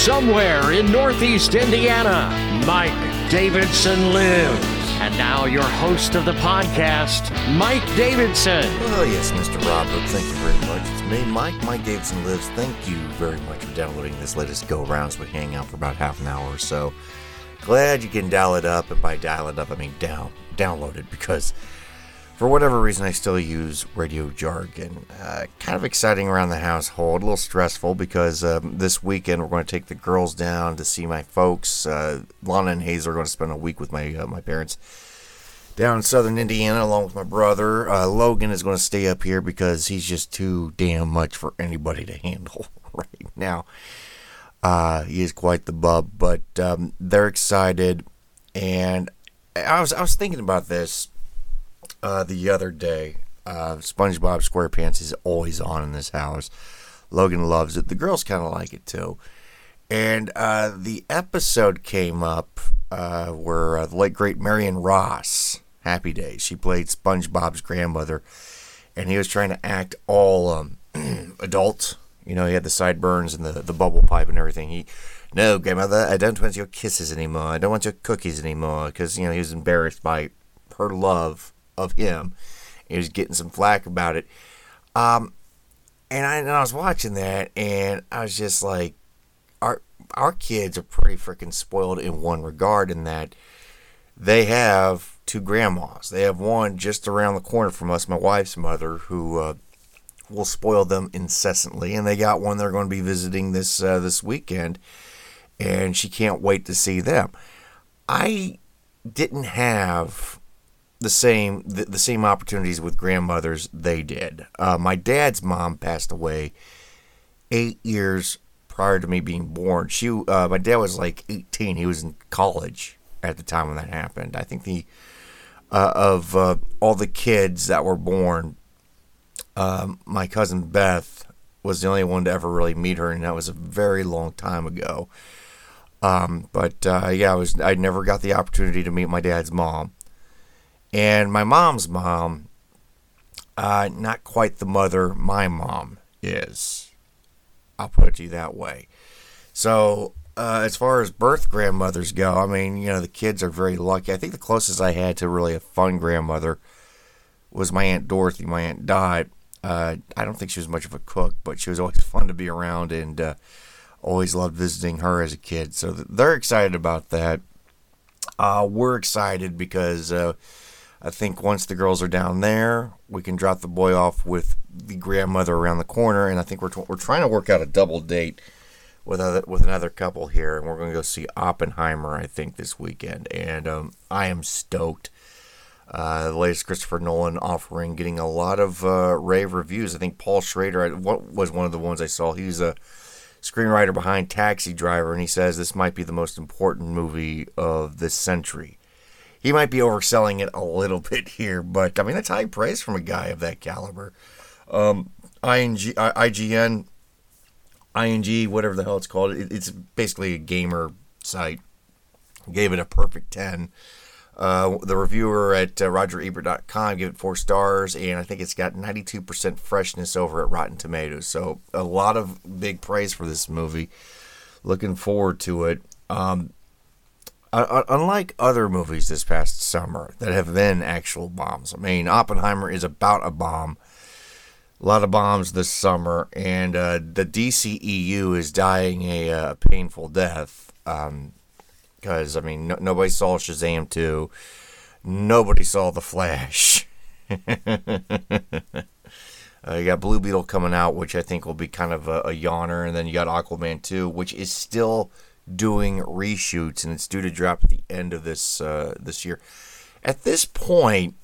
Somewhere in Northeast Indiana, Mike Davidson lives. And now, your host of the podcast, Mike Davidson. Oh, yes, Mr. Robert. Thank you very much. It's me, Mike. Mike Davidson lives. Thank you very much for downloading this latest go around so we hang out for about half an hour or so. Glad you can dial it up, and by dial it up, I mean down, download it because for whatever reason, I still use radio jargon. Uh, kind of exciting around the household, a little stressful because um, this weekend we're going to take the girls down to see my folks. Uh, Lana and Hazel are going to spend a week with my uh, my parents down in southern Indiana along with my brother. Uh, Logan is going to stay up here because he's just too damn much for anybody to handle right now. Uh, he is quite the bub, but um, they're excited, and I was I was thinking about this uh, the other day. Uh, SpongeBob SquarePants is always on in this house. Logan loves it. The girls kind of like it too. And uh, the episode came up uh, where uh, the late great Marion Ross, Happy Days, she played SpongeBob's grandmother, and he was trying to act all um, adult. You know, he had the sideburns and the, the bubble pipe and everything. He, no, grandmother, I don't want your kisses anymore. I don't want your cookies anymore. Because, you know, he was embarrassed by her love of him. He was getting some flack about it. Um, and I, and I was watching that, and I was just like, our our kids are pretty freaking spoiled in one regard, in that they have two grandmas. They have one just around the corner from us, my wife's mother, who uh, will spoil them incessantly, and they got one they're going to be visiting this uh, this weekend, and she can't wait to see them. I didn't have the same the, the same opportunities with grandmothers they did. Uh, my dad's mom passed away eight years prior to me being born. She uh, my dad was like 18. He was in college at the time when that happened. I think the uh, of uh, all the kids that were born, um, my cousin Beth was the only one to ever really meet her, and that was a very long time ago. Um, but uh, yeah, I was I never got the opportunity to meet my dad's mom. And my mom's mom, uh, not quite the mother my mom is. I'll put it to you that way. So, uh, as far as birth grandmothers go, I mean, you know, the kids are very lucky. I think the closest I had to really a fun grandmother was my Aunt Dorothy. My aunt died. Uh, I don't think she was much of a cook, but she was always fun to be around and uh, always loved visiting her as a kid. So they're excited about that. Uh, we're excited because uh, I think once the girls are down there, we can drop the boy off with the grandmother around the corner, and I think we're we're trying to work out a double date with other with another couple here, and we're going to go see Oppenheimer. I think this weekend, and um, I am stoked. Uh, the latest Christopher Nolan offering, getting a lot of uh, rave reviews. I think Paul Schrader what was one of the ones I saw. He's a screenwriter behind Taxi Driver, and he says this might be the most important movie of this century he might be overselling it a little bit here, but I mean that's high praise from a guy of that caliber. Um, ING, IGN, ING, whatever the hell it's called, it, it's basically a gamer site. Gave it a perfect ten. Uh, the reviewer at uh, RogerEbert.com gave it four stars, and I think it's got 92% freshness over at Rotten Tomatoes. So a lot of big praise for this movie. Looking forward to it. Um, uh, unlike other movies this past summer that have been actual bombs, I mean, Oppenheimer is about a bomb. A lot of bombs this summer, and uh, the DCEU is dying a uh, painful death. Because, um, I mean, no, nobody saw Shazam 2. Nobody saw The Flash. Uh, you got Blue Beetle coming out, which I think will be kind of a, a, yawner, and then you got Aquaman 2, which is still doing reshoots, and it's due to drop at the end of this uh, this year. At this point,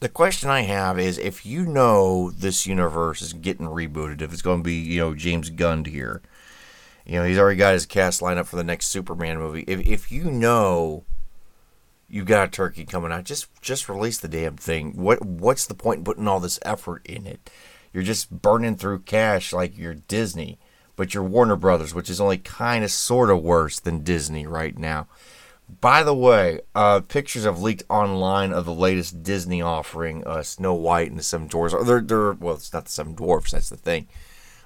the question I have is if you know this universe is getting rebooted, if it's going to be you know James Gunn here, you know he's already got his cast lined up for the next Superman movie. If if you know you got a turkey coming out, just just release the damn thing. What what's the point in putting all this effort in it? You're just burning through cash like you're Disney but you're Warner Brothers, which is only kind of sort of worse than Disney right now. By the way, uh, pictures have leaked online of the latest Disney offering, uh, Snow White and the Seven Dwarfs. They're, they're, well, it's not the Seven Dwarfs, that's the thing.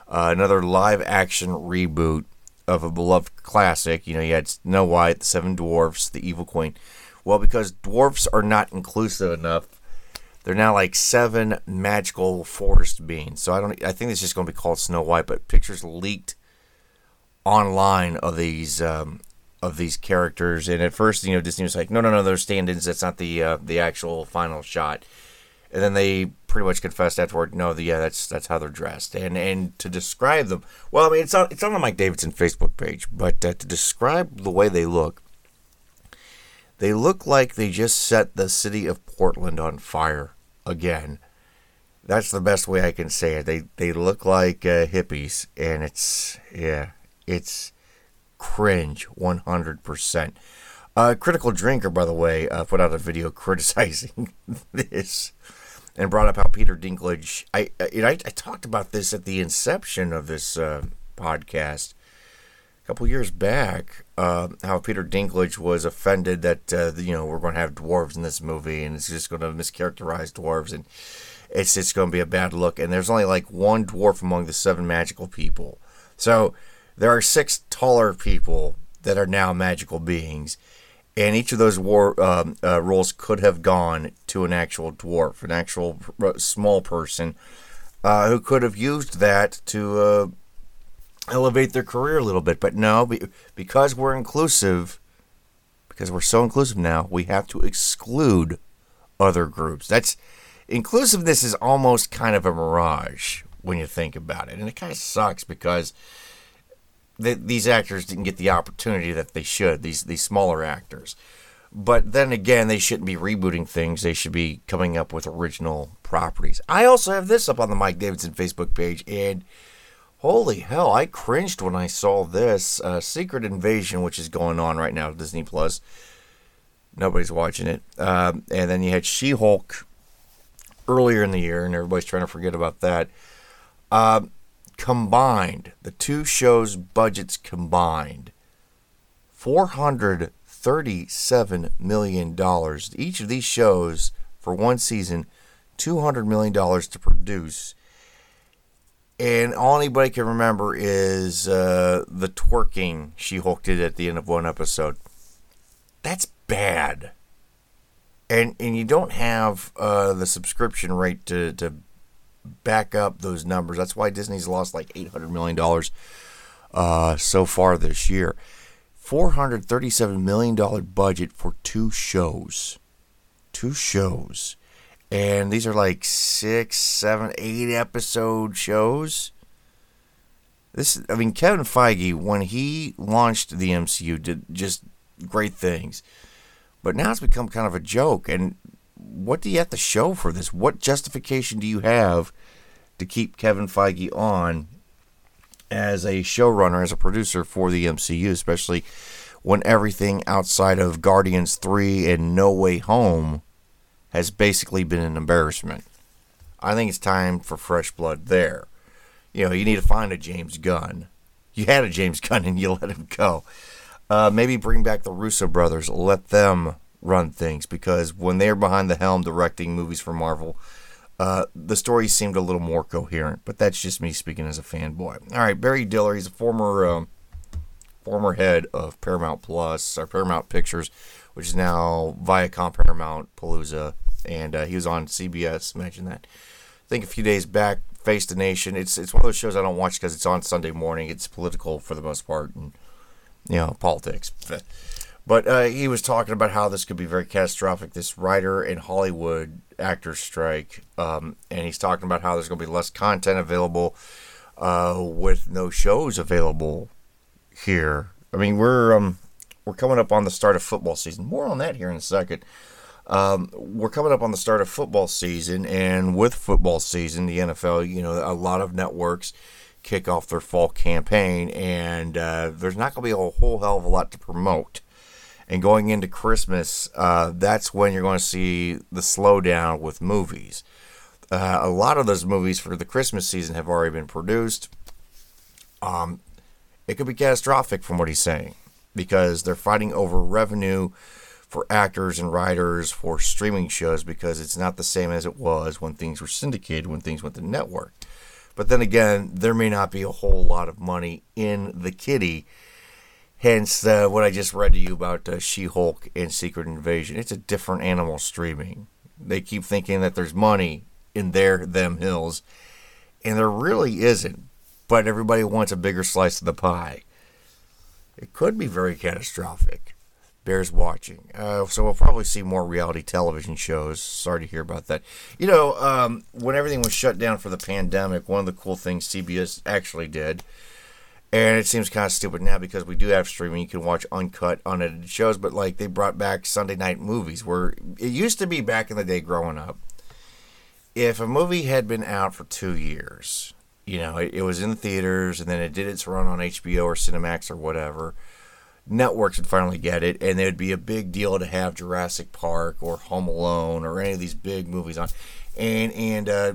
Uh, another live action reboot of a beloved classic. You know, you had Snow White, the Seven Dwarfs, the Evil Queen. Well, because dwarfs are not inclusive enough, they're now like seven magical forest beings. So I don't. I think it's just going to be called Snow White. But pictures leaked online of these um, of these characters, and at first, you know, Disney was like, "No, no, no, they're stand-ins. That's not the uh, the actual final shot." And then they pretty much confessed afterward, "No, the, yeah, that's that's how they're dressed." And and to describe them, well, I mean, it's on it's on the Mike Davidson Facebook page, but uh, to describe the way they look, they look like they just set the city of Portland on fire again. That's the best way I can say it. They they look like uh, hippies, and it's yeah, it's cringe 100%. Uh, Critical Drinker, by the way, uh, put out a video criticizing this and brought up how Peter Dinklage. I, know, I, I talked about this at the inception of this uh, podcast a couple years back. Uh, how Peter Dinklage was offended that uh, you know we're going to have dwarves in this movie and it's just going to mischaracterize dwarves and it's just going to be a bad look. And there's only like one dwarf among the seven magical people, so there are six taller people that are now magical beings, and each of those war um, uh, roles could have gone to an actual dwarf, an actual small person, uh, who could have used that to uh, elevate their career a little bit. But no, because we're inclusive, because we're so inclusive now, we have to exclude other groups. That's inclusiveness is almost kind of a mirage when you think about it, and it kind of sucks because these actors didn't get the opportunity that they should. These these smaller actors, but then again, they shouldn't be rebooting things. They should be coming up with original properties. I also have this up on the Mike Davidson Facebook page, and holy hell, I cringed when I saw this uh, Secret Invasion, which is going on right now at Disney Plus. Nobody's watching it, um, and then you had She Hulk earlier in the year, and everybody's trying to forget about that. Uh, combined, the two shows' budgets combined, $437 million. Each of these shows for one season, $200 million to produce. And all anybody can remember is uh, the twerking she hooked it at the end of one episode. That's bad. And and you don't have uh, the subscription rate to, to back up those numbers. That's why Disney's lost like $800 million uh, so far this year. $437 million budget for two shows. Two shows. And these are like six, seven, eight episode shows. This, I mean, Kevin Feige, when he launched the MCU, did just great things. But now it's become kind of a joke. And what do you have to show for this? What justification do you have to keep Kevin Feige on as a showrunner, as a producer for the MCU, especially when everything outside of Guardians 3 and No Way Home has basically been an embarrassment? I think it's time for fresh blood there. You know, you need to find a James Gunn. You had a James Gunn and you let him go. Uh, maybe bring back the Russo brothers. Let them run things because when they're behind the helm directing movies for Marvel, uh, the story seemed a little more coherent. But that's just me speaking as a fanboy. All right, Barry Diller, he's a former um, former head of Paramount Plus or Paramount Pictures, which is now Viacom Paramount Palooza, and uh, he was on CBS. Imagine that. I think a few days back, Face the Nation. It's it's one of those shows I don't watch because it's on Sunday morning. It's political for the most part, and you know politics. But uh, he was talking about how this could be very catastrophic. This writer and Hollywood actor strike, um, and he's talking about how there's going to be less content available uh, with no shows available here. I mean, we're um, we're coming up on the start of football season. More on that here in a second. Um, we're coming up on the start of football season, and with football season, the NFL, you know, a lot of networks kick off their fall campaign, and uh, there's not going to be a whole hell of a lot to promote. And going into Christmas, uh, that's when you're going to see the slowdown with movies. Uh, a lot of those movies for the Christmas season have already been produced. Um, it could be catastrophic from what he's saying because they're fighting over revenue for actors and writers for streaming shows because it's not the same as it was when things were syndicated, when things went to network. But then again, there may not be a whole lot of money in the kitty. Hence, uh, what I just read to you about uh, She Hulk and Secret Invasion. It's a different animal streaming. They keep thinking that there's money in their, them hills, and there really isn't. But everybody wants a bigger slice of the pie. It could be very catastrophic. Bears watching. Uh, so we'll probably see more reality television shows. Sorry to hear about that. You know, um, when everything was shut down for the pandemic, one of the cool things CBS actually did, and it seems kind of stupid now because we do have streaming. You can watch uncut, unedited shows, but like they brought back Sunday night movies where it used to be back in the day growing up. If a movie had been out for two years, you know, it, it was in the theaters and then it did its run on HBO or Cinemax or whatever networks would finally get it, and it would be a big deal to have Jurassic Park or Home Alone or any of these big movies on. And and uh,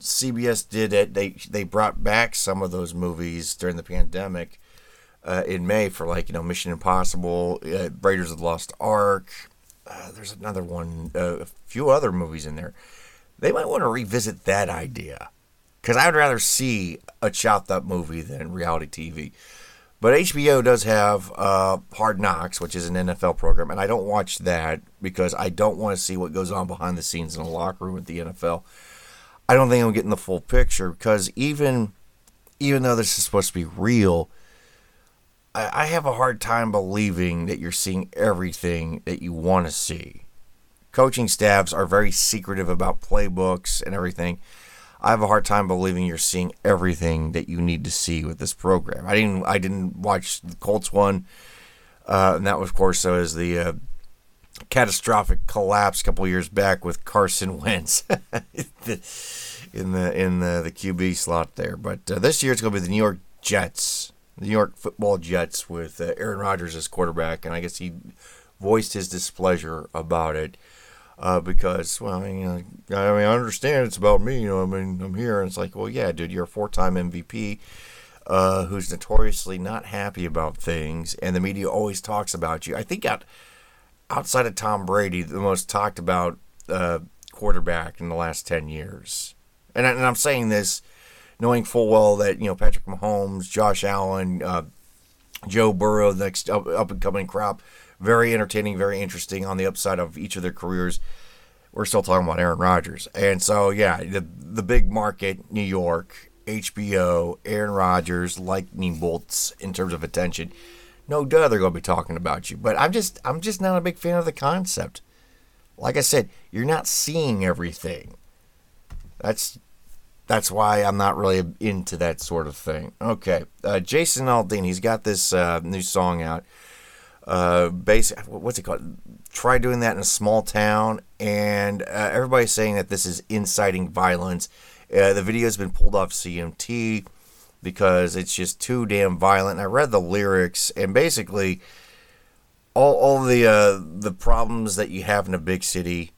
CBS did it. They they brought back some of those movies during the pandemic uh, in May for like you know Mission Impossible, uh, Raiders of the Lost Ark. Uh, there's another one, uh, a few other movies in there. They might want to revisit that idea because I would rather see a chopped up movie than reality TV. But HBO does have uh, Hard Knocks, which is an NFL program, and I don't watch that because I don't want to see what goes on behind the scenes in a locker room at the NFL. I don't think I'm getting the full picture because even even though this is supposed to be real, I, I have a hard time believing that you're seeing everything that you want to see. Coaching staffs are very secretive about playbooks and everything. I have a hard time believing you're seeing everything that you need to see with this program. I didn't I didn't watch the Colts one, uh, and that was, of course so is the uh, catastrophic collapse a couple years back with Carson Wentz in the in the, the QB slot there. But uh, this year it's going to be the New York Jets, the New York Football Jets with uh, Aaron Rodgers as quarterback, and I guess he voiced his displeasure about it uh, because well, I mean, I mean, I understand it's about me. You know, I mean, I'm here, and it's like, well, yeah, dude, you're a four-time MVP. Uh, who's notoriously not happy about things, and the media always talks about you. I think out, outside of Tom Brady, the most talked about uh, quarterback in the last 10 years. And, and, I'm saying this knowing full well that, you know, Patrick Mahomes, Josh Allen, uh, Joe Burrow, the next up, up and coming crop, very entertaining, very interesting on the upside of each of their careers. We're still talking about Aaron Rodgers. And so, yeah, the, the big market, New York, HBO, Aaron Rodgers, lightning bolts in terms of attention. No duh, they're going to be talking about you. But I'm just, I'm just not a big fan of the concept. Like I said, you're not seeing everything. That's that's why I'm not really into that sort of thing. Okay, uh, Jason Aldean, he's got this uh, new song out uh, what's it called? Try doing that in a small town, and uh, everybody's saying that this is inciting violence. Uh, the video has been pulled off CMT because it's just too damn violent. And I read the lyrics, and basically, all all the uh, the problems that you have in a big city,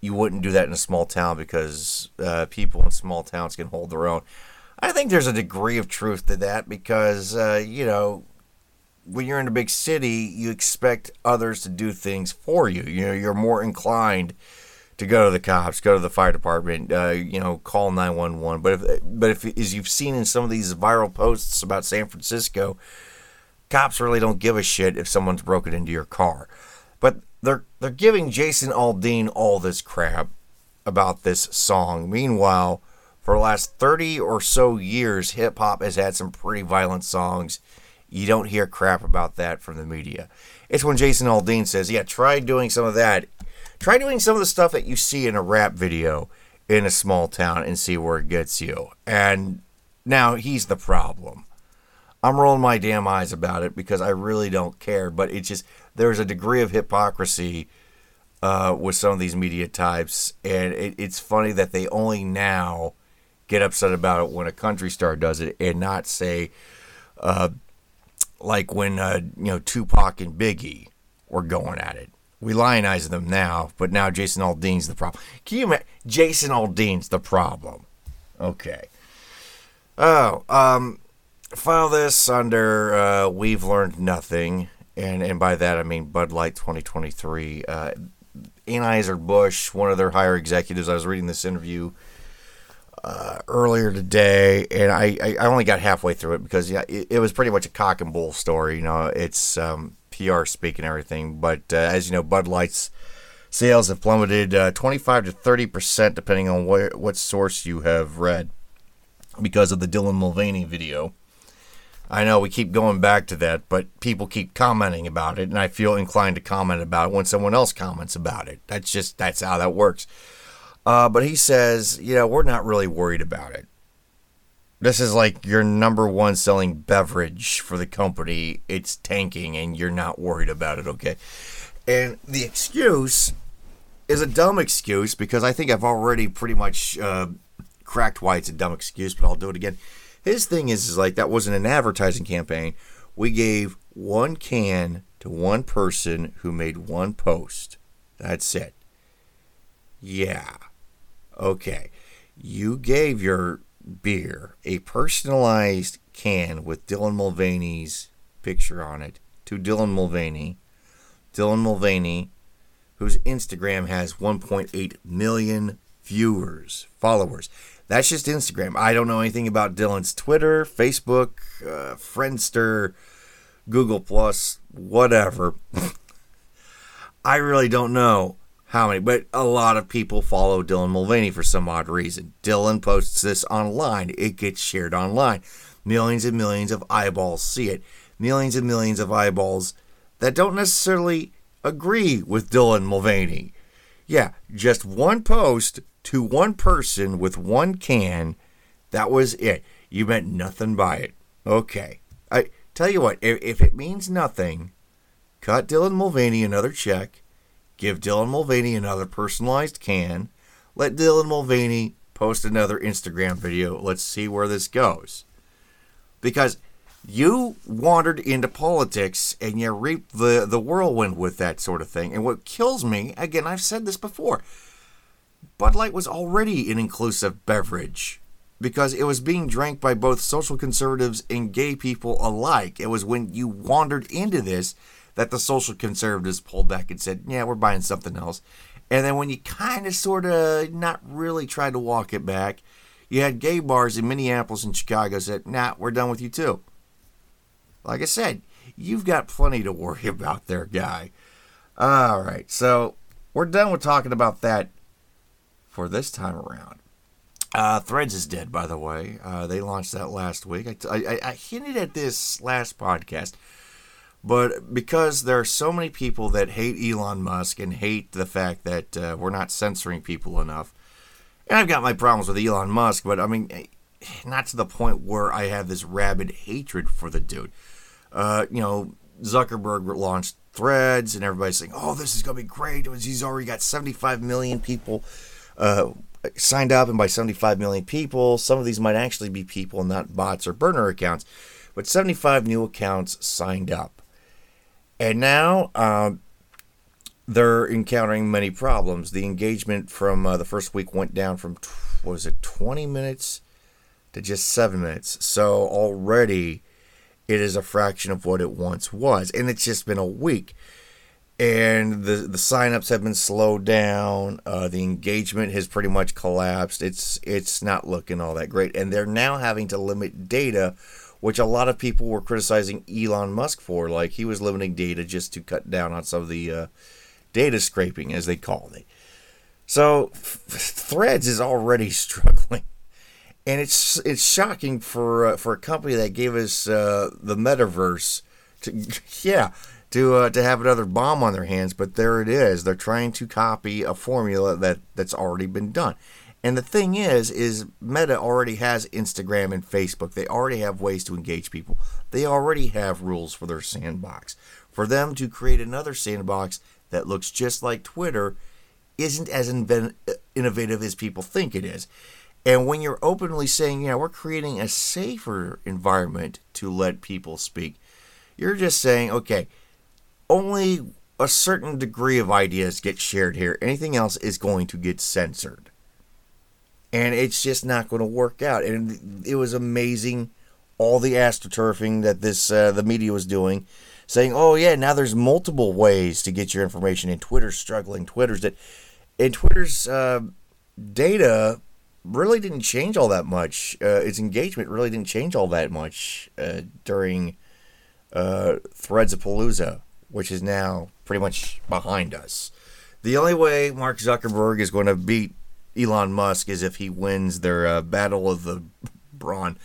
you wouldn't do that in a small town because uh, people in small towns can hold their own. I think there's a degree of truth to that because uh, you know when you're in a big city, you expect others to do things for you. You know, you're more inclined to go to the cops, go to the fire department, uh, you know, call 911. But if, but if, as you've seen in some of these viral posts about San Francisco, cops really don't give a shit if someone's broken into your car. But they're they're giving Jason Aldean all this crap about this song. Meanwhile, for the last 30 or so years, hip hop has had some pretty violent songs you don't hear crap about that from the media. It's when Jason Aldean says, "Yeah, try doing some of that. Try doing some of the stuff that you see in a rap video in a small town and see where it gets you." And now he's the problem. I'm rolling my damn eyes about it because I really don't care. But it's just there's a degree of hypocrisy uh, with some of these media types, and it, it's funny that they only now get upset about it when a country star does it, and not say uh, like when uh, you know Tupac and Biggie were going at it. We lionize them now, but now Jason Aldean's the problem. Can you imagine? Jason Aldean's the problem. Okay. Oh, um, file this under uh, We've Learned Nothing, and and by that I mean Bud Light 2023. Uh, Anheuser Busch, one of their higher executives. I was reading this interview uh, earlier today, and I, I only got halfway through it because yeah, it, it, was pretty much a cock and bull story. You know, it's um, PR speak and everything. But uh, as you know, Bud Light's sales have plummeted uh, 25 to 30 percent, depending on what what source you have read, because of the Dylan Mulvaney video. I know we keep going back to that, but people keep commenting about it, and I feel inclined to comment about it when someone else comments about it. That's just that's how that works. Uh, but he says, you know, we're not really worried about it. This is like your number one selling beverage for the company. It's tanking, and you're not worried about it, okay? And the excuse is a dumb excuse because I think I've already pretty much uh, cracked why it's a dumb excuse, but I'll do it again his thing is, is like that wasn't an advertising campaign. We gave one can to one person who made one post. That's it. Yeah. Okay. You gave your beer a personalized can with Dylan Mulvaney's picture on it to Dylan Mulvaney. Dylan Mulvaney, whose Instagram has 1.8 million viewers, followers. That's just Instagram. I don't know anything about Dylan's Twitter, Facebook, uh, Friendster, Google Plus, whatever. I really don't know how many, but a lot of people follow Dylan Mulvaney for some odd reason. Dylan posts this online, it gets shared online. Millions and millions of eyeballs see it. Millions and millions of eyeballs that don't necessarily agree with Dylan Mulvaney. Yeah, just one post to one person with one can. That was it. You meant nothing by it. Okay. I tell you what, if, if it means nothing, cut Dylan Mulvaney another check, give Dylan Mulvaney another personalized can, let Dylan Mulvaney post another Instagram video. Let's see where this goes. Because you wandered into politics and you reaped the, the whirlwind with that sort of thing. And what kills me, again, I've said this before, Bud Light was already an inclusive beverage because it was being drank by both social conservatives and gay people alike. It was when you wandered into this that the social conservatives pulled back and said, Yeah, we're buying something else. And then when you kind of sort of not really tried to walk it back, you had gay bars in Minneapolis and Chicago said, Nah, we're done with you too. Like I said, you've got plenty to worry about there, guy. All right, so we're done with talking about that for this time around. Uh, Threads is dead, by the way. Uh, they launched that last week. I, I, I, hinted at this last podcast, but because there are so many people that hate Elon Musk and hate the fact that uh, we're not censoring people enough, and I've got my problems with Elon Musk, but I mean, eh, not to the point where I have this rabid hatred for the dude. Uh, you know, Zuckerberg launched Threads, and everybody's saying, "Oh, this is gonna be great." He's already got 75 million people uh, signed up, and by 75 million people, some of these might actually be people, not bots or burner accounts, but 75 new accounts signed up. And now uh, they're encountering many problems. The engagement from uh, the first week went down from, was it 20 minutes to just seven minutes. So already it is a fraction of what it once was. And it's just been a week and the the signups have been slowed down. Uh, the engagement has pretty much collapsed. It's it's not looking all that great, and they're now having to limit data, which a lot of people were criticizing Elon Musk for. Like he was limiting data just to cut down on some of the uh, data scraping, as they call it. So Threads is already struggling, and it's it's shocking for uh, for a company that gave us uh, the metaverse. To, yeah to uh, to have another bomb on their hands, but there it is. They're trying to copy a formula that that's already been done. And the thing is, is Meta already has Instagram and Facebook. They already have ways to engage people. They already have rules for their sandbox. For them to create another sandbox that looks just like Twitter isn't as innovative as people think it is. And when you're openly saying, yeah, we're creating a safer environment to let people speak, you're just saying, okay, only a certain degree of ideas get shared here. Anything else is going to get censored. And it's just not going to work out. And it was amazing all the astroturfing that this uh, the media was doing, saying, "Oh yeah, now there's multiple ways to get your information." And Twitter's struggling. Twitter's that, and Twitter's uh, data really didn't change all that much. Uh, its engagement really didn't change all that much uh, during uh, Threads of Palooza, which is now pretty much behind us. The only way Mark Zuckerberg is going to beat Elon Musk is if he wins their uh, Battle of the Brawn,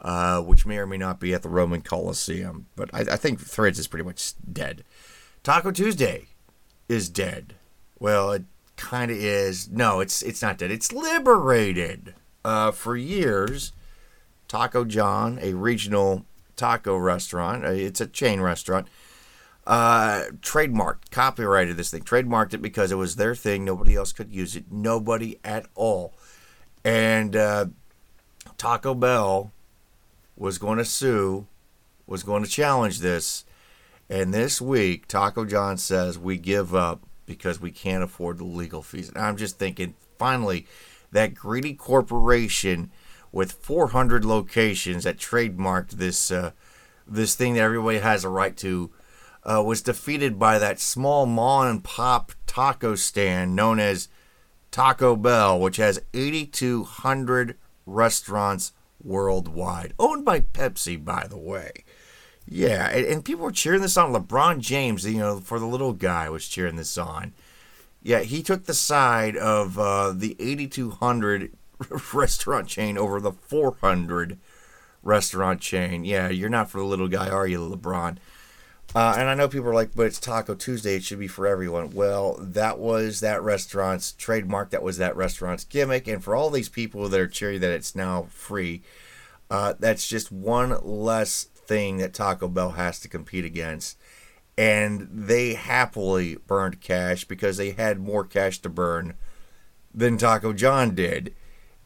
uh, which may or may not be at the Roman Coliseum. But I, I think Threads is pretty much dead. Taco Tuesday is dead. Well, it kind of is. No, it's it's not dead. It's liberated. Uh, for years, Taco John, a regional taco restaurant, uh, it's a chain restaurant, uh, trademarked, copyrighted this thing, trademarked it because it was their thing. Nobody else could use it. Nobody at all. And uh, Taco Bell was going to sue, was going to challenge this. And this week, Taco John says we give up because we can't afford the legal fees. And I'm just thinking, finally, that greedy corporation with 400 locations that trademarked this uh, this thing that everybody has a right to uh, was defeated by that small mom and pop taco stand known as Taco Bell, which has 8,200 restaurants worldwide, owned by Pepsi, by the way. Yeah, and, and, people were cheering this on. LeBron James, you know, for the little guy, was cheering this on. Yeah, he took the side of uh, the 8,200 restaurant chain over the 400 restaurant chain. Yeah, you're not for the little guy, are you, LeBron? Uh, and I know people are like, but it's Taco Tuesday. It should be for everyone. Well, that was that restaurant's trademark. That was that restaurant's gimmick. And for all these people that are cheering that it's now free, uh, that's just one less thing that Taco Bell has to compete against. And they happily burned cash because they had more cash to burn than Taco John did.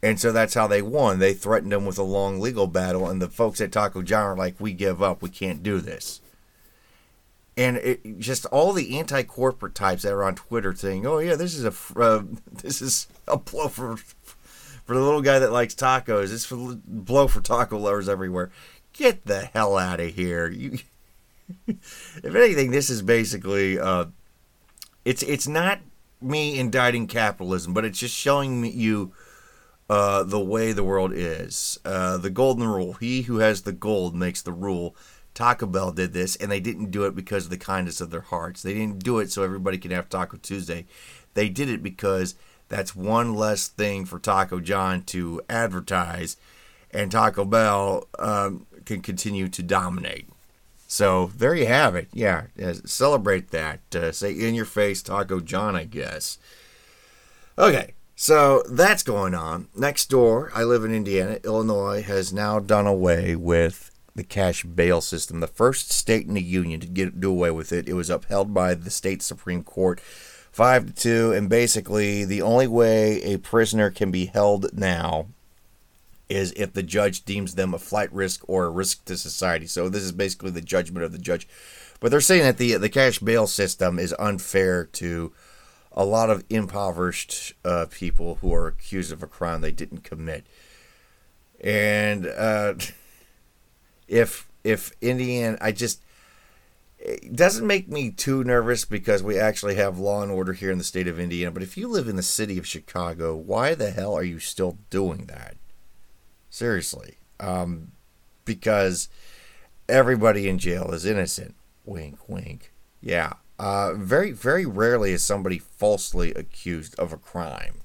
And so that's how they won. They threatened them with a long legal battle, and the folks at Taco John are like, "We give up. We can't do this." And it, just all the anti-corporate types that are on Twitter saying, "Oh yeah, this is a uh, this is a blow for for the little guy that likes tacos. It's for blow for taco lovers everywhere." get the hell out of here. You, if anything, this is basically uh, it's it's not me indicting capitalism, but it's just showing you uh, the way the world is. Uh, the golden rule: he who has the gold makes the rule. Taco Bell did this, and they didn't do it because of the kindness of their hearts. They didn't do it so everybody can have Taco Tuesday. They did it because that's one less thing for Taco John to advertise, and Taco Bell um, can continue to dominate. So there you have it. Yeah, celebrate that. Uh, say in your face, Taco John, I guess. Okay, so that's going on. Next door, I live in Indiana. Illinois has now done away with the cash bail system. The first state in the union to get do away with it. It was upheld by the state supreme court, five to two. And basically, the only way a prisoner can be held now is if the judge deems them a flight risk or a risk to society. So this is basically the judgment of the judge. But they're saying that the the cash bail system is unfair to a lot of impoverished uh, people who are accused of a crime they didn't commit. And uh, if if Indiana, I just it doesn't make me too nervous because we actually have law and order here in the state of Indiana. But if you live in the city of Chicago, why the hell are you still doing that? Seriously. Um, because everybody in jail is innocent. Wink, wink. Yeah. Uh, very, very rarely is somebody falsely accused of a crime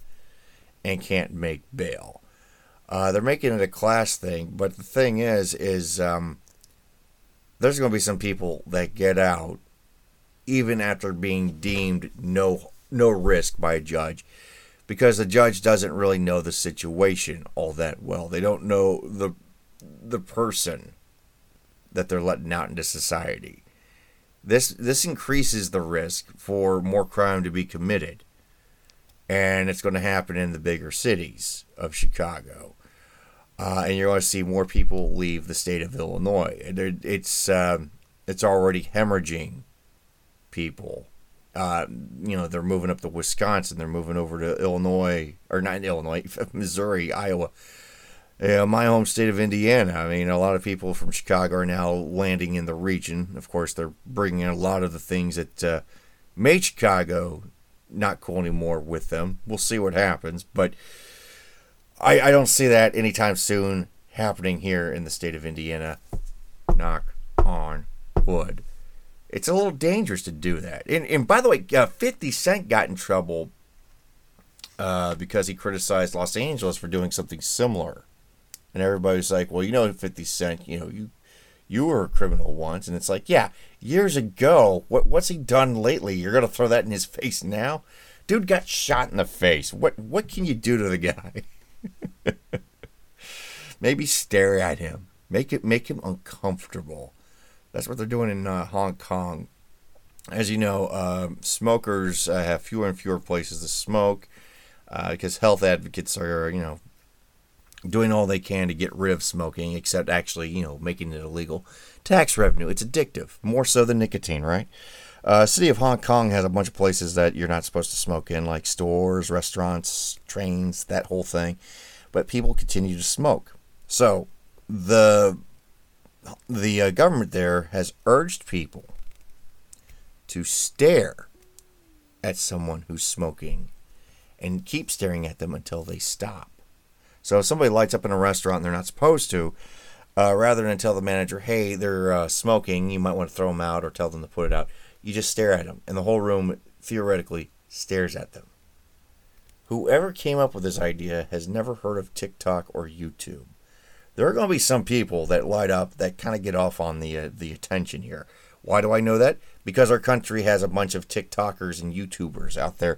and can't make bail. Uh, they're making it a class thing, but the thing is, is um, there's going to be some people that get out even after being deemed no no risk by a judge because the judge doesn't really know the situation all that well. They don't know the the person that they're letting out into society. This this increases the risk for more crime to be committed. And it's going to happen in the bigger cities of Chicago. Uh, and you're going to see more people leave the state of Illinois. It's um, it's already hemorrhaging people uh, you know, they're moving up to Wisconsin, they're moving over to Illinois, or not Illinois, Missouri, Iowa. Yeah, my home state of Indiana. I mean, a lot of people from Chicago are now landing in the region. Of course, they're bringing a lot of the things that uh, made Chicago not cool anymore with them. We'll see what happens. But I, I don't see that anytime soon happening here in the state of Indiana. Knock on wood. It's a little dangerous to do that. And, and by the way, uh, 50 Cent got in trouble uh, because he criticized Los Angeles for doing something similar. And everybody's like, well, you know, 50 Cent, you know, you you were a criminal once. And it's like, yeah, years ago. What What's he done lately? You're going to throw that in his face now? Dude got shot in the face. What What can you do to the guy? Maybe stare at him. Make it make him uncomfortable. That's what they're doing in uh, Hong Kong. As you know, uh, smokers uh, have fewer and fewer places to smoke uh, because health advocates are, you know, doing all they can to get rid of smoking, except actually, you know, making it illegal. Tax revenue, it's addictive, more so than nicotine, right? Uh, city of Hong Kong has a bunch of places that you're not supposed to smoke in, like stores, restaurants, trains, that whole thing. But people continue to smoke. So the the uh, government there has urged people to stare at someone who's smoking and keep staring at them until they stop. So if somebody lights up in a restaurant and they're not supposed to, uh, rather than tell the manager, hey, they're uh, smoking, you might want to throw them out or tell them to put it out, you just stare at them. And the whole room theoretically stares at them. Whoever came up with this idea has never heard of TikTok or YouTube. There are going to be some people that light up that kind of get off on the uh, the attention here. Why do I know that? Because our country has a bunch of TikTokers and YouTubers out there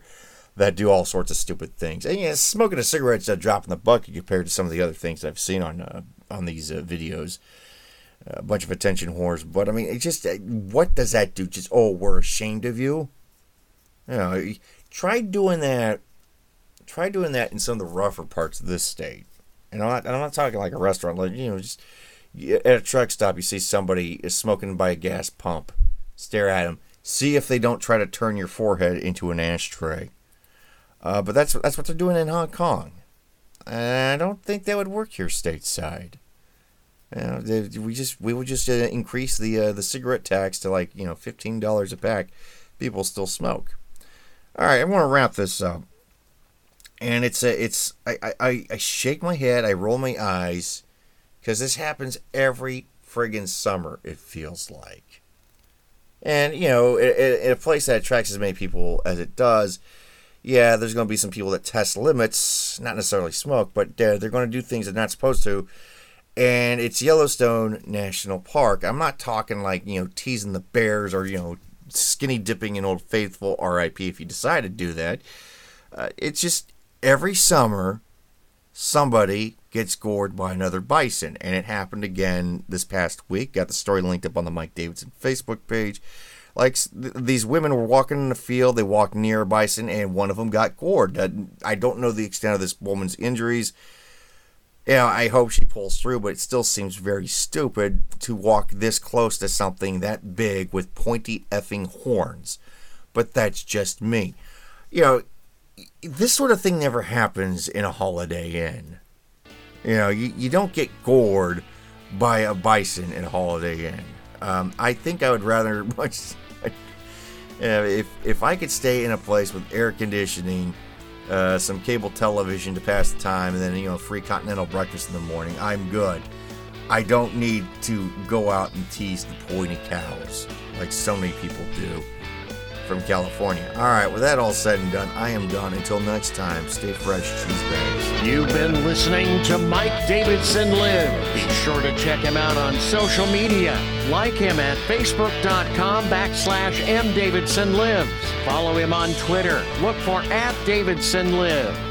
that do all sorts of stupid things. And yeah, smoking a cigarette's a drop in the bucket compared to some of the other things I've seen on uh, on these uh, videos. A bunch of attention whores, but I mean, it just uh, what does that do? Just oh, we're ashamed of you. You know, try doing that. Try doing that in some of the rougher parts of this state. And I'm not, I'm not talking like a restaurant, like you know, just at a truck stop, you see somebody is smoking by a gas pump. Stare at them. See if they don't try to turn your forehead into an ashtray. Uh, but that's that's what they're doing in Hong Kong. I don't think that would work here stateside. You know, we just we would just uh, increase the uh, the cigarette tax to like you know fifteen dollars a pack. People still smoke. All right, I want to wrap this up. And it's a, it's I, I, I shake my head, I roll my eyes, because this happens every friggin' summer. It feels like. And you know, in a place that attracts as many people as it does, yeah, there's going to be some people that test limits, not necessarily smoke, but they're, they're going to do things they're not supposed to. And it's Yellowstone National Park. I'm not talking like, you know, teasing the bears or, you know, skinny dipping in Old Faithful RIP if you decide to do that. Uh, it's just every summer somebody gets gored by another bison. And it happened again this past week. Got the story linked up on the Mike Davidson Facebook page. Like th- these women were walking in the field, they walked near a bison, and one of them got gored. I don't know the extent of this woman's injuries. Yeah, I hope she pulls through, but it still seems very stupid to walk this close to something that big with pointy effing horns. But that's just me. You know, this sort of thing never happens in a Holiday Inn. You know, you, you don't get gored by a bison in a Holiday Inn. Um, I think I would rather much. if if I could stay in a place with air conditioning, uh, some cable television to pass the time, and then you know free continental breakfast in the morning, I'm good. I don't need to go out and tease the pointy cows like so many people do from California. All right, with that all said and done, I am done. Until next time, stay fresh, cheese bags. You've been listening to Mike Davidson Live. Be sure to check him out on social media. Like him at facebook.com backslash mdavidsonlives. Follow him on Twitter. Look for at Davidson Live.